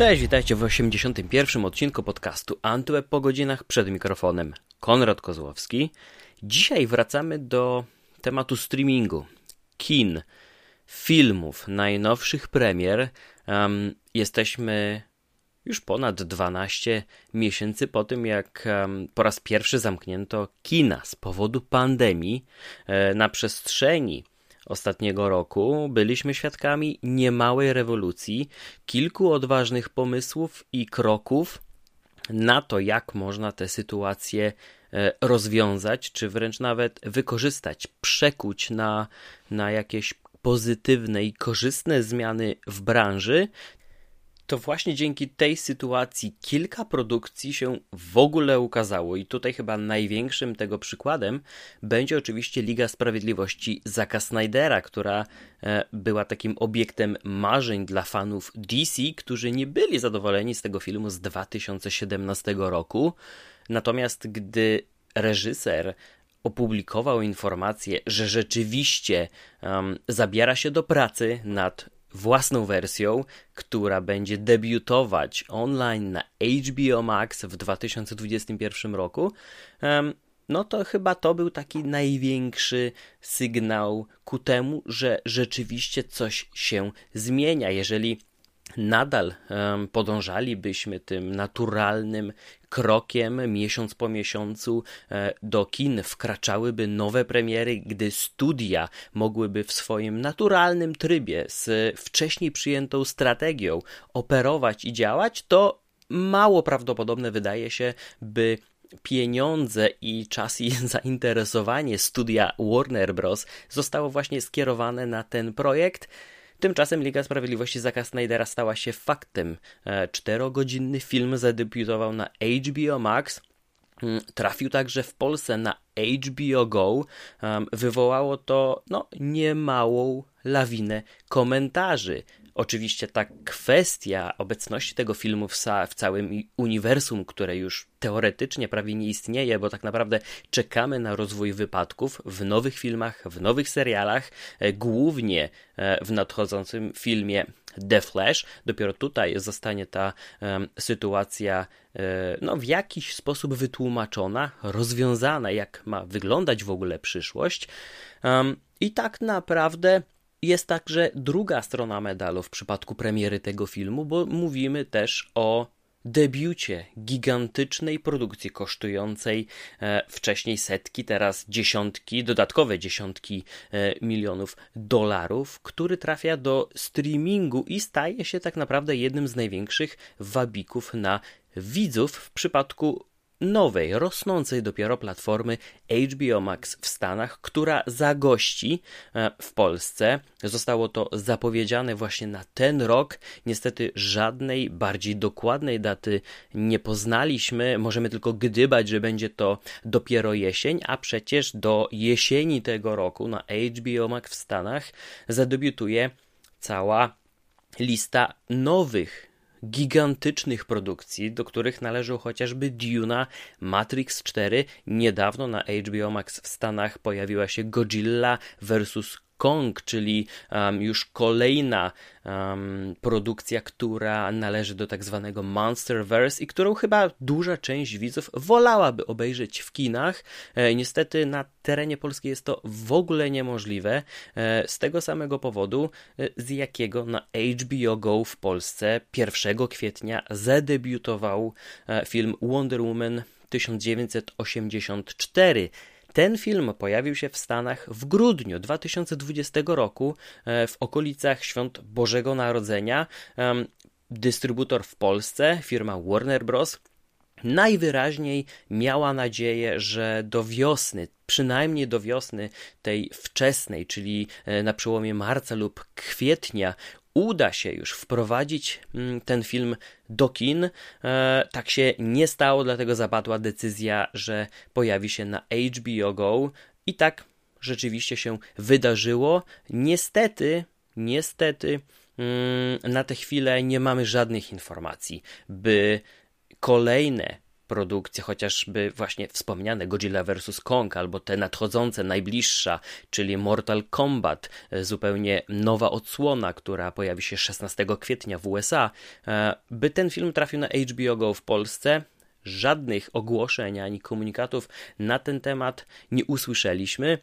Cześć, witajcie w 81. odcinku podcastu Antweb po godzinach przed mikrofonem. Konrad Kozłowski. Dzisiaj wracamy do tematu streamingu, kin, filmów, najnowszych premier. Um, jesteśmy już ponad 12 miesięcy po tym, jak um, po raz pierwszy zamknięto kina z powodu pandemii. E, na przestrzeni ostatniego roku byliśmy świadkami niemałej rewolucji, kilku odważnych pomysłów i kroków na to, jak można tę sytuację e, rozwiązać, czy wręcz nawet wykorzystać, przekuć na, na jakieś pozytywne i korzystne zmiany w branży, to właśnie dzięki tej sytuacji kilka produkcji się w ogóle ukazało. I tutaj chyba największym tego przykładem będzie oczywiście Liga Sprawiedliwości Zaka Snydera, która e, była takim obiektem marzeń dla fanów DC, którzy nie byli zadowoleni z tego filmu z 2017 roku. Natomiast gdy reżyser opublikował informację, że rzeczywiście um, zabiera się do pracy nad własną wersją, która będzie debiutować online na HBO Max w 2021 roku, no to chyba to był taki największy sygnał ku temu, że rzeczywiście coś się zmienia. Jeżeli nadal podążalibyśmy tym naturalnym krokiem, miesiąc po miesiącu e, do kin wkraczałyby nowe premiery, gdy studia mogłyby w swoim naturalnym trybie z wcześniej przyjętą strategią operować i działać, to mało prawdopodobne wydaje się, by pieniądze i czas i zainteresowanie studia Warner Bros. zostało właśnie skierowane na ten projekt. Tymczasem Liga Sprawiedliwości Zaka Snydera stała się faktem. E, czterogodzinny film zadebiutował na HBO Max. Mm, trafił także w Polsce na HBO Go. Wywołało to no, niemałą lawinę komentarzy. Oczywiście ta kwestia obecności tego filmu w, w, całym uniwersum, które już teoretycznie prawie nie istnieje, bo tak naprawdę czekamy na rozwój wypadków w nowych filmach, w nowych serialach, e, głównie e, w nadchodzącym filmie The Flash. Dopiero tutaj zostanie ta um, sytuacja e, no, w jakiś sposób wytłumaczona, rozwiązana, jak ma wyglądać w ogóle przyszłość. Um, I tak naprawdę jest także druga strona medalu w przypadku premiery tego filmu, bo mówimy też o debiucie gigantycznej produkcji kosztującej e, wcześniej setki, teraz dziesiątki, dodatkowe dziesiątki e, milionów dolarów, który trafia do streamingu i staje się tak naprawdę jednym z największych wabików na widzów w przypadku nowej, rosnącej dopiero platformy HBO Max w Stanach, która zagości e, w Polsce. Zostało to zapowiedziane właśnie na ten rok. Niestety żadnej bardziej dokładnej daty nie poznaliśmy. Możemy tylko gdybać, że będzie to dopiero jesień, a przecież do jesieni tego roku na HBO Max w Stanach zadebiutuje cała lista nowych gigantycznych produkcji, do których należą chociażby Duna, Matrix 4. Niedawno na HBO Max w Stanach pojawiła się Godzilla vs. Kong, czyli um, już kolejna um, produkcja, która należy do tak zwanego Monsterverse i którą chyba duża część widzów wolałaby obejrzeć w kinach. E, niestety na terenie Polski jest to w ogóle niemożliwe. E, z tego samego powodu, e, z jakiego na HBO Go w Polsce 1 kwietnia zadebiutował e, film Wonder Woman 1984. Ten film pojawił się w Stanach w grudniu 2020 roku, e, w okolicach świąt Bożego Narodzenia. Dystrybutor w Polsce, firma Warner Bros., najwyraźniej miała nadzieję, że do wiosny, przynajmniej do wiosny tej wczesnej, czyli e, na przełomie marca lub kwietnia, uda się już wprowadzić mm, ten film do kin. E, tak się nie stało, dlatego zapadła decyzja, że pojawi się na HBO Go i tak rzeczywiście się wydarzyło. Niestety, niestety mm, na tę chwilę nie mamy żadnych informacji, by kolejne produkcje, chociażby właśnie wspomniane Godzilla vs. Kong, albo te nadchodzące, najbliższa, czyli Mortal Kombat, e, zupełnie nowa odsłona, która pojawi się 16 kwietnia w USA, e, by ten film trafił na HBO Go w Polsce, żadnych ogłoszeń ani komunikatów na ten temat nie usłyszeliśmy,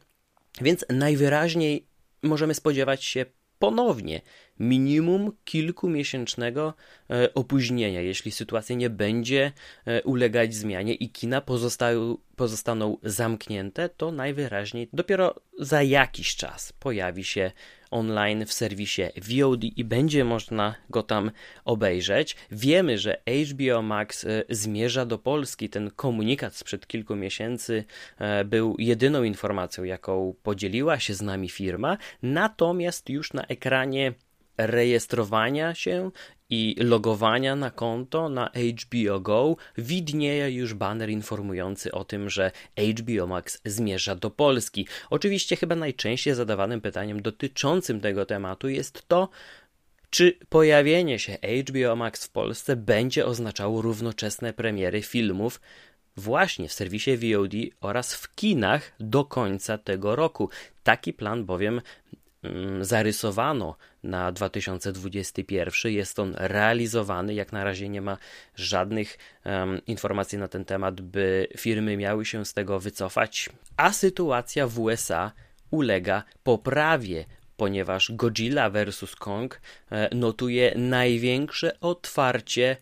więc najwyraźniej możemy spodziewać się ponownie minimum kilkumiesięcznego e, opóźnienia, jeśli sytuacja nie będzie e, ulegać zmianie i kina pozostają, pozostaną zamknięte, to najwyraźniej dopiero za jakiś czas pojawi się online w serwisie VOD i będzie można go tam obejrzeć. Wiemy, że HBO Max e, zmierza do Polski. Ten komunikat sprzed kilku miesięcy był jedyną informacją, jaką podzieliła się z nami firma. Natomiast już na ekranie rejestrowania się i logowania na konto na HBO Go widnieje już banner informujący o tym, że HBO Max zmierza do Polski. Oczywiście chyba najczęściej zadawanym pytaniem dotyczącym tego tematu jest to, czy pojawienie się HBO Max w Polsce będzie oznaczało równoczesne premiery filmów właśnie w serwisie VOD oraz w kinach do końca tego roku. Taki plan bowiem zarysowano na 2021. Jest on realizowany. Jak na razie nie ma żadnych um, informacji na ten temat, by firmy miały się z tego wycofać. A sytuacja w USA ulega poprawie, ponieważ Godzilla vs. Kong e, notuje największe otwarcie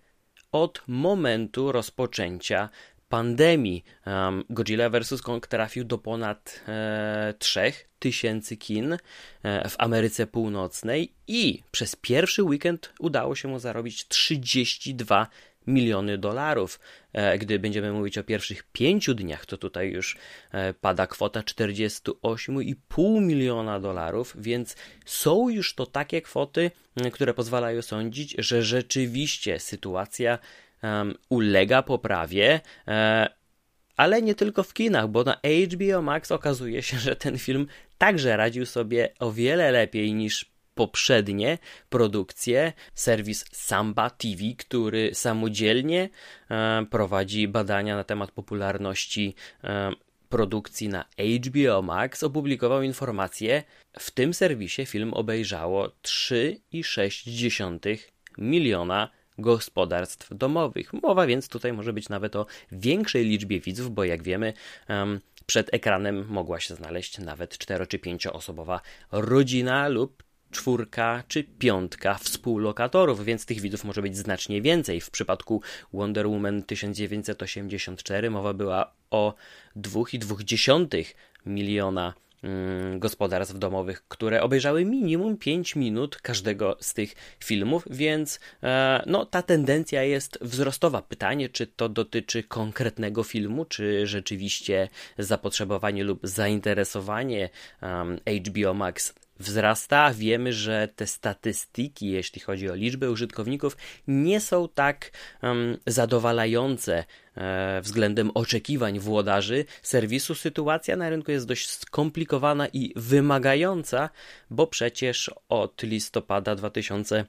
od momentu rozpoczęcia pandemii um, Godzilla vs. Kong trafił do ponad e, 3000 kin e, w Ameryce Północnej i przez pierwszy weekend udało się mu zarobić 32 miliony dolarów. E, gdy będziemy mówić o pierwszych pięciu dniach, to tutaj już e, pada kwota 48,5 miliona dolarów, więc są już to takie kwoty, które pozwalają sądzić, że rzeczywiście sytuacja um, ulega poprawie, e, ale nie tylko w kinach, bo na HBO Max okazuje się, że ten film także radził sobie o wiele lepiej niż poprzednie produkcje. Serwis Samba TV, który samodzielnie e, prowadzi badania na temat popularności e, produkcji na HBO Max, opublikował informację, w tym serwisie film obejrzało 3,6 miliona gospodarstw domowych. Mowa więc tutaj może być nawet o większej liczbie widzów, bo jak wiemy, przed ekranem mogła się znaleźć nawet cztero czy pięcioosobowa rodzina lub czwórka czy piątka współlokatorów, więc tych widzów może być znacznie więcej. W przypadku Wonder Woman 1984 mowa była o 2,2 miliona gospodarstw domowych, które obejrzały minimum 5 minut każdego z tych filmów, więc e, no, ta tendencja jest wzrostowa. Pytanie, czy to dotyczy konkretnego filmu, czy rzeczywiście zapotrzebowanie lub zainteresowanie HBO Max wzrasta. Wiemy, że te statystyki, jeśli chodzi o liczbę użytkowników, nie są tak um, zadowalające e, względem oczekiwań włodarzy serwisu. Sytuacja na rynku jest dość skomplikowana i wymagająca, bo przecież od listopada 2000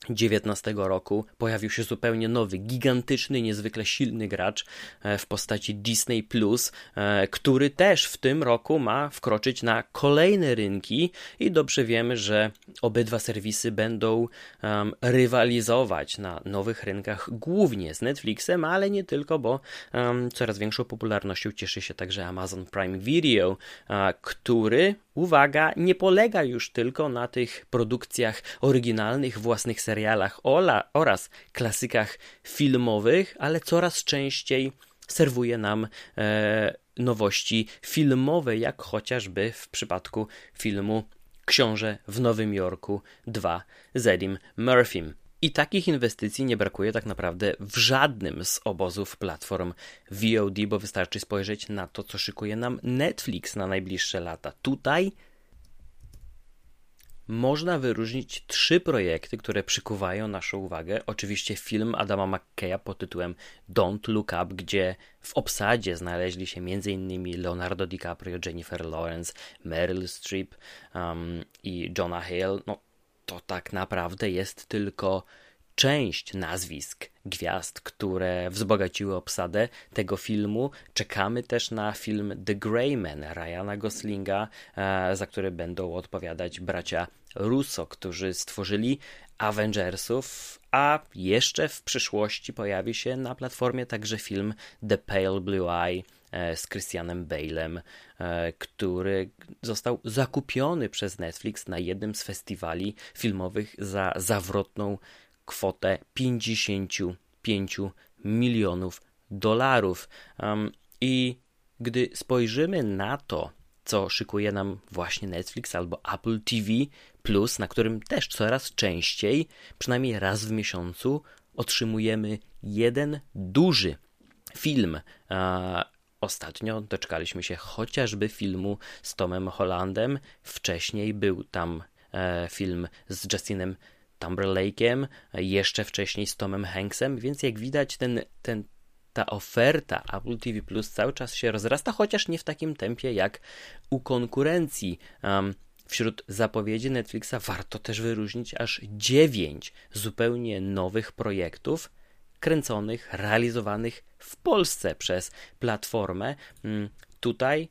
2019 roku pojawił się zupełnie nowy, gigantyczny, niezwykle silny gracz e, w postaci Disney Plus, e, który też w tym roku ma wkroczyć na kolejne rynki i dobrze wiemy, że obydwa serwisy będą um, rywalizować na nowych rynkach, głównie z Netflixem, ale nie tylko, bo um, coraz większą popularnością cieszy się także Amazon Prime Video, który uwaga, nie polega już tylko na tych produkcjach oryginalnych, własnych serialach ola, oraz klasykach filmowych, ale coraz częściej serwuje nam e, nowości filmowe, jak chociażby w przypadku filmu Książę w Nowym Jorku 2 z Eddie Murphym. I takich inwestycji nie brakuje tak naprawdę w żadnym z obozów platform VOD, bo wystarczy spojrzeć na to, co szykuje nam Netflix na najbliższe lata. Tutaj można wyróżnić trzy projekty, które przykuwają naszą uwagę. Oczywiście film Adama McKeya pod tytułem Don't Look Up, gdzie w obsadzie znaleźli się m.in. Leonardo DiCaprio, Jennifer Lawrence, Meryl Streep um, i Jonah Hale. No, to tak naprawdę jest tylko część nazwisk gwiazd, które wzbogaciły obsadę tego filmu. Czekamy też na film The Grey Man Ryana Goslinga, e, za który będą odpowiadać bracia Russo, którzy stworzyli Avengersów, a jeszcze w przyszłości pojawi się na platformie także film The Pale Blue Eye z Christianem Bale'em, e, który został zakupiony przez Netflix na jednym z festiwali filmowych za zawrotną kwotę 55 milionów dolarów. I gdy spojrzymy na to, co szykuje nam właśnie Netflix albo Apple TV, Plus, na którym też coraz częściej, przynajmniej raz w miesiącu, otrzymujemy jeden duży film. Ostatnio doczekaliśmy się chociażby filmu z Tomem Hollandem. Wcześniej był tam e, film z Justinem Timberlake'em, jeszcze wcześniej z Tomem Hanksem, więc jak widać ten, ten, ta oferta Apple TV Plus cały czas się rozrasta, chociaż nie w takim tempie jak u konkurencji. Um, wśród zapowiedzi Netflixa warto też wyróżnić aż dziewięć zupełnie nowych projektów kręconych, realizowanych w Polsce przez platformę. Um, tutaj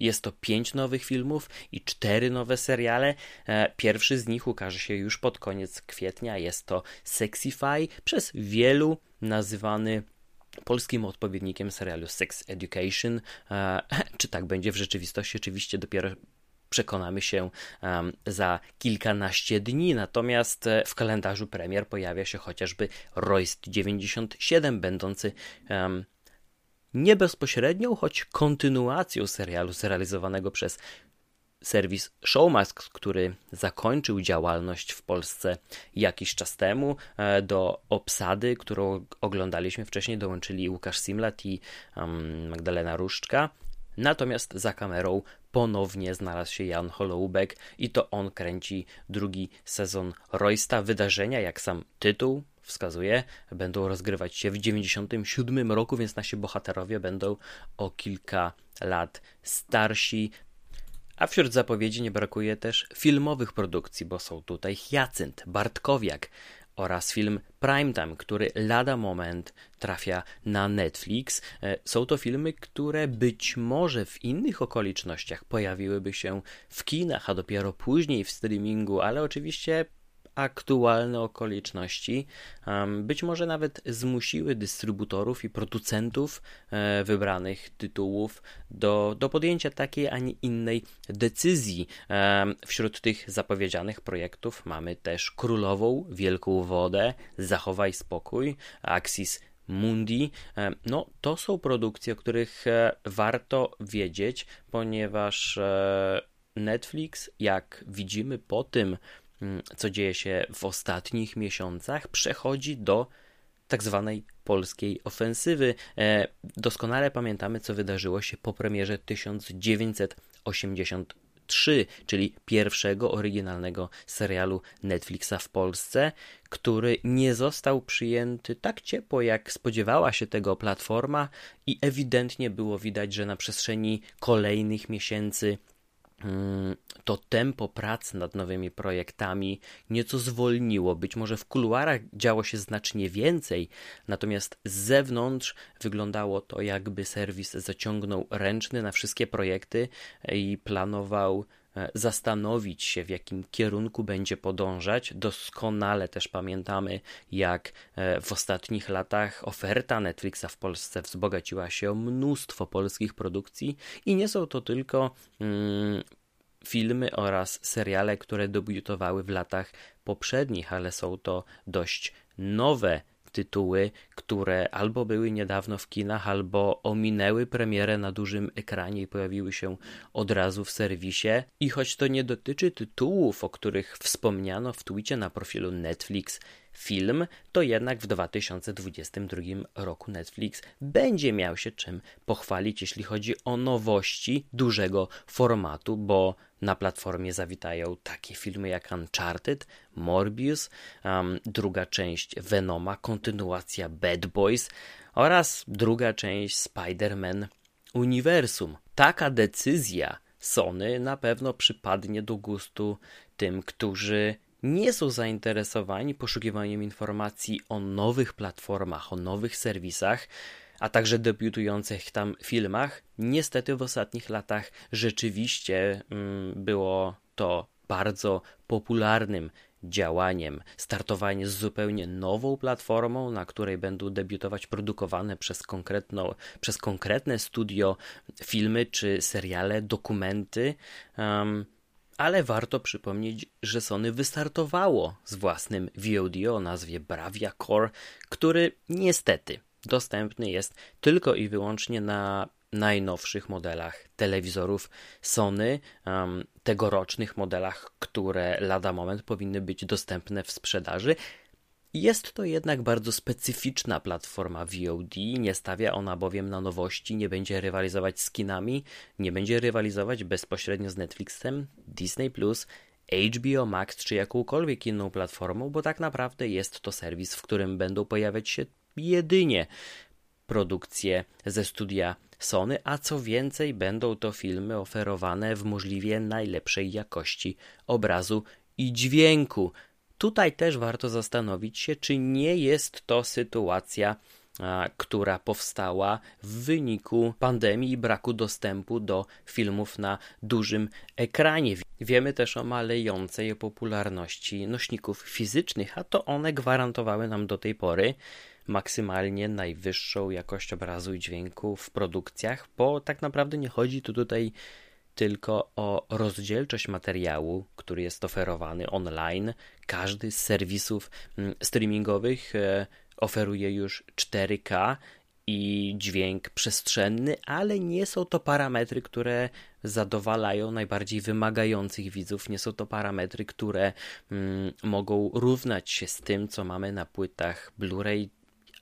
Jest to pięć nowych filmów i cztery nowe seriale. E, pierwszy z nich ukaże się już pod koniec kwietnia. Jest to Sexify, przez wielu nazywany polskim odpowiednikiem serialu Sex Education. E, czy tak będzie w rzeczywistości? Oczywiście dopiero przekonamy się um, za kilkanaście dni. Natomiast e, w kalendarzu premier pojawia się chociażby Royst 97, będący um, nie bezpośrednią, choć kontynuacją serialu zrealizowanego przez serwis Showmask, który zakończył działalność w Polsce jakiś czas temu. E, do obsady, którą oglądaliśmy wcześniej, dołączyli Łukasz Simlat i um, Magdalena Różczka. Natomiast za kamerą ponownie znalazł się Jan Holoubek i to on kręci drugi sezon Roysta. Wydarzenia, jak sam tytuł wskazuje, będą rozgrywać się w 97 roku, więc nasi bohaterowie będą o kilka lat starsi. A wśród zapowiedzi nie brakuje też filmowych produkcji, bo są tutaj Hyacynt, Bartkowiak oraz film Primetime, który lada moment trafia na Netflix. E, są to filmy, które być może w innych okolicznościach pojawiłyby się w kinach, a dopiero później w streamingu, ale oczywiście aktualne okoliczności być może nawet zmusiły dystrybutorów i producentów e, wybranych tytułów do, do podjęcia takiej, a nie innej decyzji. Wśród tych zapowiedzianych projektów mamy też Królową, Wielką Wodę, Zachowaj Spokój, Axis Mundi. E, no, to są produkcje, o których e, warto wiedzieć, ponieważ Netflix, jak widzimy po tym, co dzieje się w ostatnich miesiącach, przechodzi do tak zwanej polskiej ofensywy. E, doskonale pamiętamy, co wydarzyło się po premierze 1983, czyli pierwszego oryginalnego serialu Netflixa w Polsce, który nie został przyjęty tak ciepło, jak spodziewała się tego platforma, i ewidentnie było widać, że na przestrzeni kolejnych miesięcy Mm, to tempo pracy nad nowymi projektami nieco zwolniło. Być może w kuluarach działo się znacznie więcej, natomiast z zewnątrz wyglądało to, jakby serwis zaciągnął ręczny na wszystkie projekty i planował zastanowić się, w jakim kierunku będzie podążać. Doskonale też pamiętamy, jak e, w ostatnich latach oferta Netflixa w Polsce wzbogaciła się o mnóstwo polskich produkcji i nie są to tylko mm, filmy oraz seriale, które debiutowały w latach poprzednich, ale są to dość nowe tytuły, które albo były niedawno w kinach, albo ominęły premierę na dużym ekranie i pojawiły się od razu w serwisie. I choć to nie dotyczy tytułów, o których wspomniano w twicie na profilu Netflix, film, to jednak w 2022 roku Netflix będzie miał się czym pochwalić, jeśli chodzi o nowości dużego formatu, bo na platformie zawitają takie filmy jak Uncharted, Morbius, um, druga część Venoma, kontynuacja Bad Boys oraz druga część Spider-Man Uniwersum. Taka decyzja Sony na pewno przypadnie do gustu tym, którzy nie są zainteresowani poszukiwaniem informacji o nowych platformach, o nowych serwisach, a także debiutujących tam filmach. Niestety w ostatnich latach rzeczywiście mm, było to bardzo popularnym działaniem, startowanie z zupełnie nową platformą, na której będą debiutować produkowane przez, konkretną, przez konkretne studio filmy czy seriale, dokumenty. Um, ale warto przypomnieć, że Sony wystartowało z własnym VOD o nazwie Bravia Core, który niestety dostępny jest tylko i wyłącznie na najnowszych modelach telewizorów Sony, um, tegorocznych modelach, które lada moment powinny być dostępne w sprzedaży. Jest to jednak bardzo specyficzna platforma VOD, nie stawia ona bowiem na nowości, nie będzie rywalizować z kinami, nie będzie rywalizować bezpośrednio z Netflixem, Disney+, HBO Max czy jakąkolwiek inną platformą, bo tak naprawdę jest to serwis, w którym będą pojawiać się jedynie produkcje ze studia Sony, a co więcej, będą to filmy oferowane w możliwie najlepszej jakości obrazu i dźwięku. Tutaj też warto zastanowić się, czy nie jest to sytuacja, która powstała w wyniku pandemii i braku dostępu do filmów na dużym ekranie. Wiemy też o malejącej popularności nośników fizycznych, a to one gwarantowały nam do tej pory maksymalnie najwyższą jakość obrazu i dźwięku w produkcjach, bo tak naprawdę nie chodzi tu tutaj tylko o rozdzielczość materiału, który jest oferowany online. Każdy z serwisów mm, streamingowych e, oferuje już 4K i dźwięk przestrzenny, ale nie są to parametry, które zadowalają najbardziej wymagających widzów. Nie są to parametry, które mm, mogą równać się z tym, co mamy na płytach Blu-ray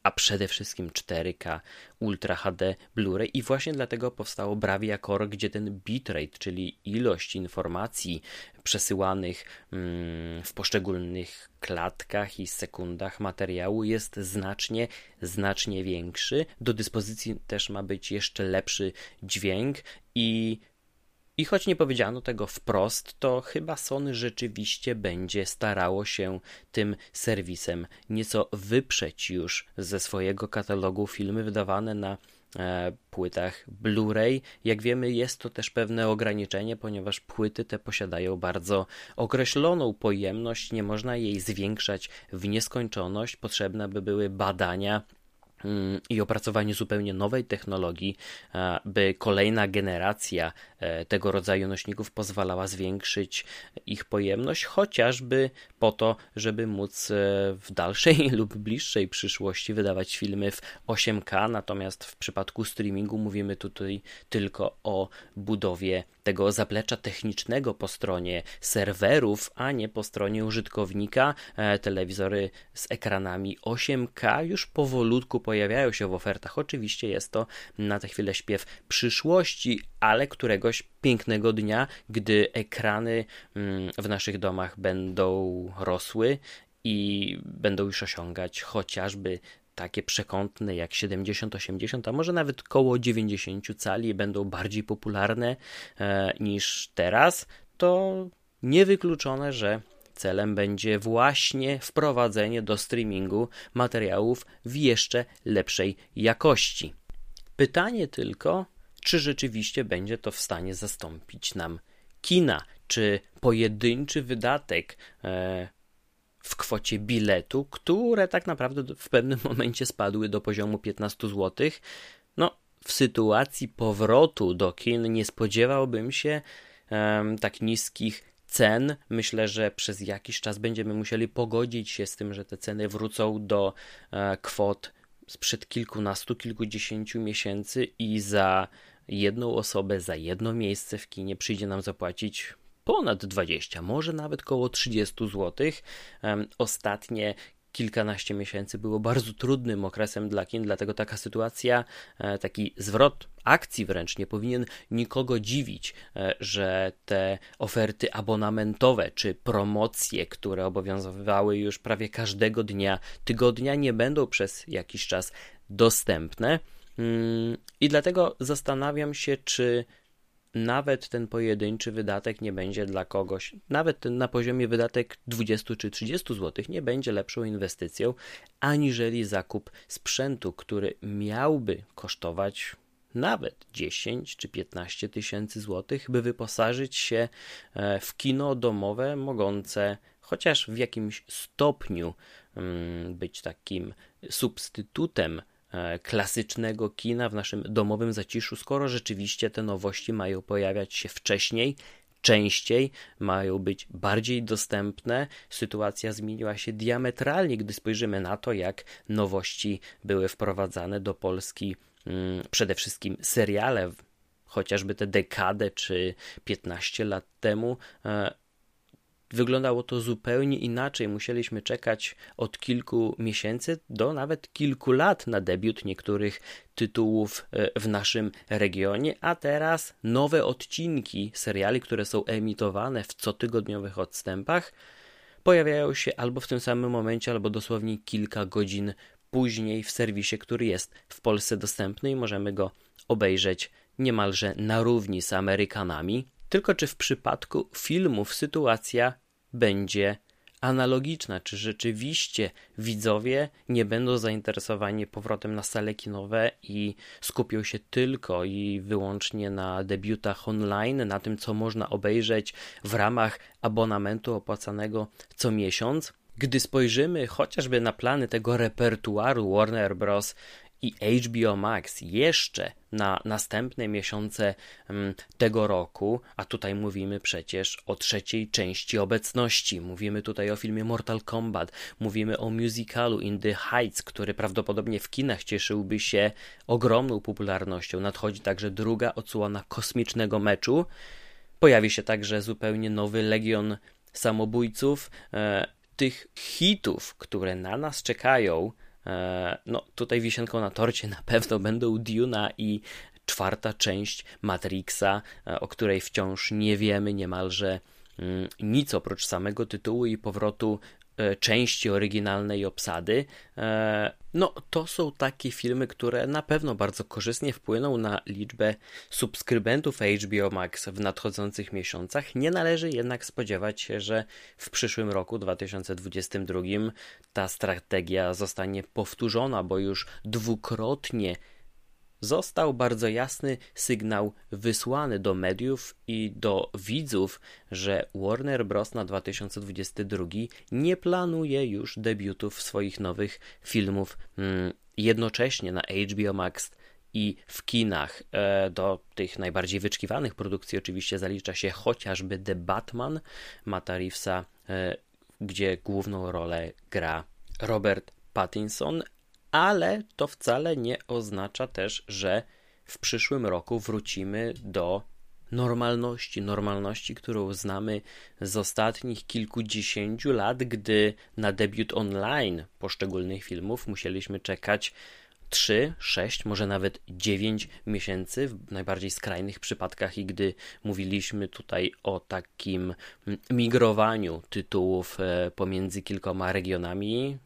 a przede wszystkim 4K Ultra HD Blu-ray i właśnie dlatego powstało Bravia Core, gdzie ten bitrate, czyli ilość informacji przesyłanych mm, w poszczególnych klatkach i sekundach materiału jest znacznie, znacznie większy. Do dyspozycji też ma być jeszcze lepszy dźwięk i i choć nie powiedziano tego wprost, to chyba Sony rzeczywiście będzie starało się tym serwisem nieco wyprzeć już ze swojego katalogu filmy wydawane na e, płytach Blu-ray. Jak wiemy, jest to też pewne ograniczenie, ponieważ płyty te posiadają bardzo określoną pojemność, nie można jej zwiększać w nieskończoność. Potrzebne by były badania i opracowanie zupełnie nowej technologii, by kolejna generacja e, tego rodzaju nośników pozwalała zwiększyć ich pojemność, chociażby po to, żeby móc e, w dalszej lub bliższej przyszłości wydawać filmy w 8K, natomiast w przypadku streamingu mówimy tutaj tylko o budowie tego zaplecza technicznego po stronie serwerów, a nie po stronie użytkownika. E, telewizory z ekranami 8K już powolutku pojawiają się w ofertach. Oczywiście jest to na tę chwilę śpiew przyszłości, ale któregoś pięknego dnia, gdy ekrany mm, w naszych domach będą rosły i będą już osiągać chociażby takie przekątne jak 70-80, a może nawet koło 90 cali będą bardziej popularne e, niż teraz, to niewykluczone, że celem będzie właśnie wprowadzenie do streamingu materiałów w jeszcze lepszej jakości. Pytanie tylko, czy rzeczywiście będzie to w stanie zastąpić nam kina, czy pojedynczy wydatek e, w kwocie biletu, które tak naprawdę w pewnym momencie spadły do poziomu 15 zł. No, w sytuacji powrotu do kin nie spodziewałbym się um, tak niskich cen. Myślę, że przez jakiś czas będziemy musieli pogodzić się z tym, że te ceny wrócą do e, kwot sprzed kilkunastu, kilkudziesięciu miesięcy i za jedną osobę, za jedno miejsce w kinie przyjdzie nam zapłacić ponad 20, może nawet koło 30 zł. Ostatnie kilkanaście miesięcy było bardzo trudnym okresem dla kin, dlatego taka sytuacja, e, taki zwrot akcji wręcz nie powinien nikogo dziwić, e, że te oferty abonamentowe czy promocje, które obowiązywały już prawie każdego dnia, tygodnia, nie będą przez jakiś czas dostępne. Mm, I dlatego zastanawiam się, czy nawet ten pojedynczy wydatek nie będzie dla kogoś, nawet ten na poziomie wydatek 20 czy 30 zł, nie będzie lepszą inwestycją, aniżeli zakup sprzętu, który miałby kosztować nawet 10 czy 15 tysięcy złotych, by wyposażyć się e, w kino domowe, mogące chociaż w jakimś stopniu mm, być takim substytutem klasycznego kina w naszym domowym zaciszu, skoro rzeczywiście te nowości mają pojawiać się wcześniej, częściej, mają być bardziej dostępne. Sytuacja zmieniła się diametralnie, gdy spojrzymy na to, jak nowości były wprowadzane do Polski Mm, przede wszystkim seriale, chociażby te dekadę czy 15 lat temu, e, wyglądało to zupełnie inaczej. Musieliśmy czekać od kilku miesięcy do nawet kilku lat na debiut niektórych tytułów e, w naszym regionie, a teraz nowe odcinki seriali, które są emitowane w cotygodniowych odstępach, pojawiają się albo w tym samym momencie, albo dosłownie kilka godzin później w serwisie, który jest w Polsce dostępny i możemy go obejrzeć niemalże na równi z Amerykanami. Tylko czy w przypadku filmów sytuacja będzie analogiczna, czy rzeczywiście widzowie nie będą zainteresowani powrotem na sale kinowe i skupią się tylko i wyłącznie na debiutach online, na tym, co można obejrzeć w ramach abonamentu opłacanego co miesiąc. Gdy spojrzymy chociażby na plany tego repertuaru Warner Bros. I HBO Max jeszcze na następne miesiące mm, tego roku, a tutaj mówimy przecież o trzeciej części obecności, mówimy tutaj o filmie Mortal Kombat, mówimy o musicalu In the Heights, który prawdopodobnie w kinach cieszyłby się ogromną popularnością. Nadchodzi także druga odsłona kosmicznego meczu. Pojawi się także zupełnie nowy legion samobójców. E, tych hitów, które na nas czekają, no tutaj wisienką na torcie na pewno będą Duna i czwarta część Matrixa, e, o której wciąż nie wiemy niemalże mm, nic oprócz samego tytułu i powrotu E, części oryginalnej obsady, e, no to są takie filmy, które na pewno bardzo korzystnie wpłyną na liczbę subskrybentów HBO Max w nadchodzących miesiącach. Nie należy jednak spodziewać się, że w przyszłym roku 2022 ta strategia zostanie powtórzona, bo już dwukrotnie został bardzo jasny sygnał wysłany do mediów i do widzów, że Warner Bros. na 2022 nie planuje już debiutów swoich nowych filmów mm, jednocześnie na HBO Max i w kinach. E, do tych najbardziej wyczekiwanych produkcji oczywiście zalicza się chociażby The Batman Mata Reevesa, e, gdzie główną rolę gra Robert Pattinson, ale to wcale nie oznacza też, że w przyszłym roku wrócimy do normalności, normalności, którą znamy z ostatnich kilkudziesięciu lat, gdy na debiut online poszczególnych filmów musieliśmy czekać 3, 6, może nawet 9 miesięcy w najbardziej skrajnych przypadkach i gdy mówiliśmy tutaj o takim migrowaniu tytułów e, pomiędzy kilkoma regionami,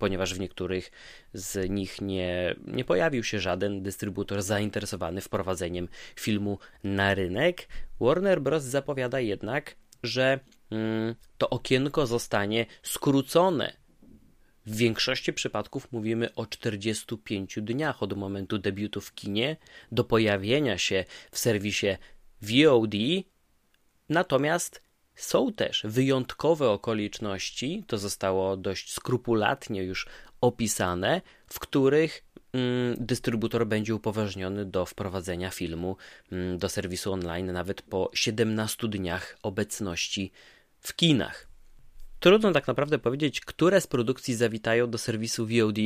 ponieważ w niektórych z nich nie, nie pojawił się żaden dystrybutor zainteresowany wprowadzeniem filmu na rynek. Warner Bros. zapowiada jednak, że mm, to okienko zostanie skrócone. W większości przypadków mówimy o 45 dniach od momentu debiutu w kinie do pojawienia się w serwisie VOD. Natomiast są też wyjątkowe okoliczności, to zostało dość skrupulatnie już opisane, w których mm, dystrybutor będzie upoważniony do wprowadzenia filmu mm, do serwisu online nawet po 17 dniach obecności w kinach. Trudno tak naprawdę powiedzieć, które z produkcji zawitają do serwisu VOD,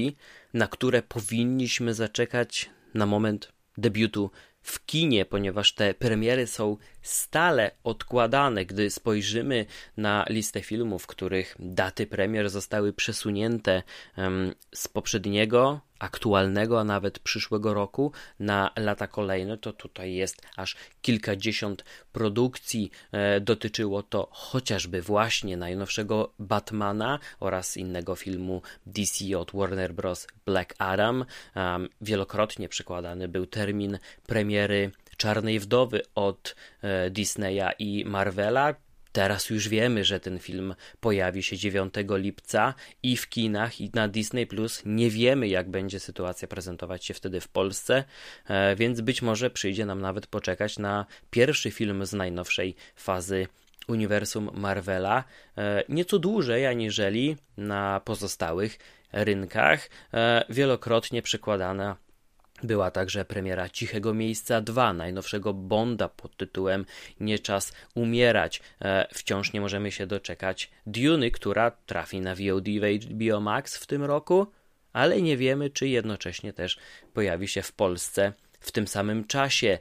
na które powinniśmy zaczekać na moment debiutu w kinie, ponieważ te premiery są stale odkładane. Gdy spojrzymy na listę filmów, których daty premier zostały przesunięte z poprzedniego aktualnego, a nawet przyszłego roku na lata kolejne, to tutaj jest aż kilkadziesiąt produkcji. E, dotyczyło to chociażby właśnie najnowszego Batmana oraz innego filmu DC od Warner Bros. Black Adam. Wielokrotnie przekładany był termin premiery Czarnej Wdowy od e, Disneya i Marvela. Teraz już wiemy, że ten film pojawi się 9 lipca i w kinach, i na Disney Plus. Nie wiemy, jak będzie sytuacja prezentować się wtedy w Polsce, e, więc być może przyjdzie nam nawet poczekać na pierwszy film z najnowszej fazy uniwersum Marvela e, nieco dłużej aniżeli na pozostałych rynkach. E, wielokrotnie przekładana była także premiera Cichego Miejsca 2, najnowszego Bonda pod tytułem Nie czas umierać. E, wciąż nie możemy się doczekać Duny, która trafi na VOD w HBO Max w tym roku, ale nie wiemy, czy jednocześnie też pojawi się w Polsce w tym samym czasie.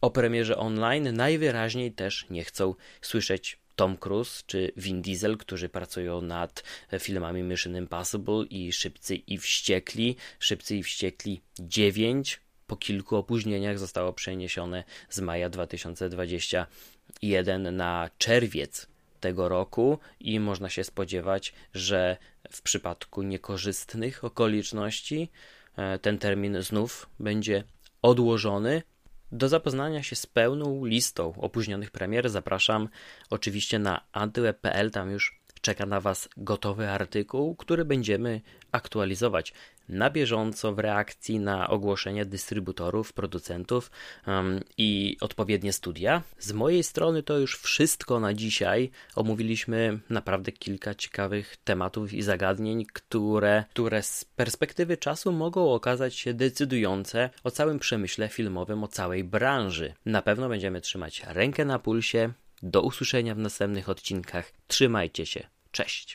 O premierze online najwyraźniej też nie chcą słyszeć Tom Cruise czy Vin Diesel, którzy pracują nad filmami Mission Impossible i Szybcy i Wściekli. Szybcy i Wściekli 9 po kilku opóźnieniach zostało przeniesione z maja 2021 na czerwiec tego roku i można się spodziewać, że w przypadku niekorzystnych okoliczności e, ten termin znów będzie odłożony, do zapoznania się z pełną listą opóźnionych premier zapraszam oczywiście na antyweb.pl. Tam już czeka na Was gotowy artykuł, który będziemy aktualizować na bieżąco w reakcji na ogłoszenia dystrybutorów, producentów um, i odpowiednie studia. Z mojej strony to już wszystko na dzisiaj. Omówiliśmy naprawdę kilka ciekawych tematów i zagadnień, które, które z perspektywy czasu mogą okazać się decydujące o całym przemyśle filmowym, o całej branży. Na pewno będziemy trzymać rękę na pulsie. Do usłyszenia w następnych odcinkach. Trzymajcie się. Cześć.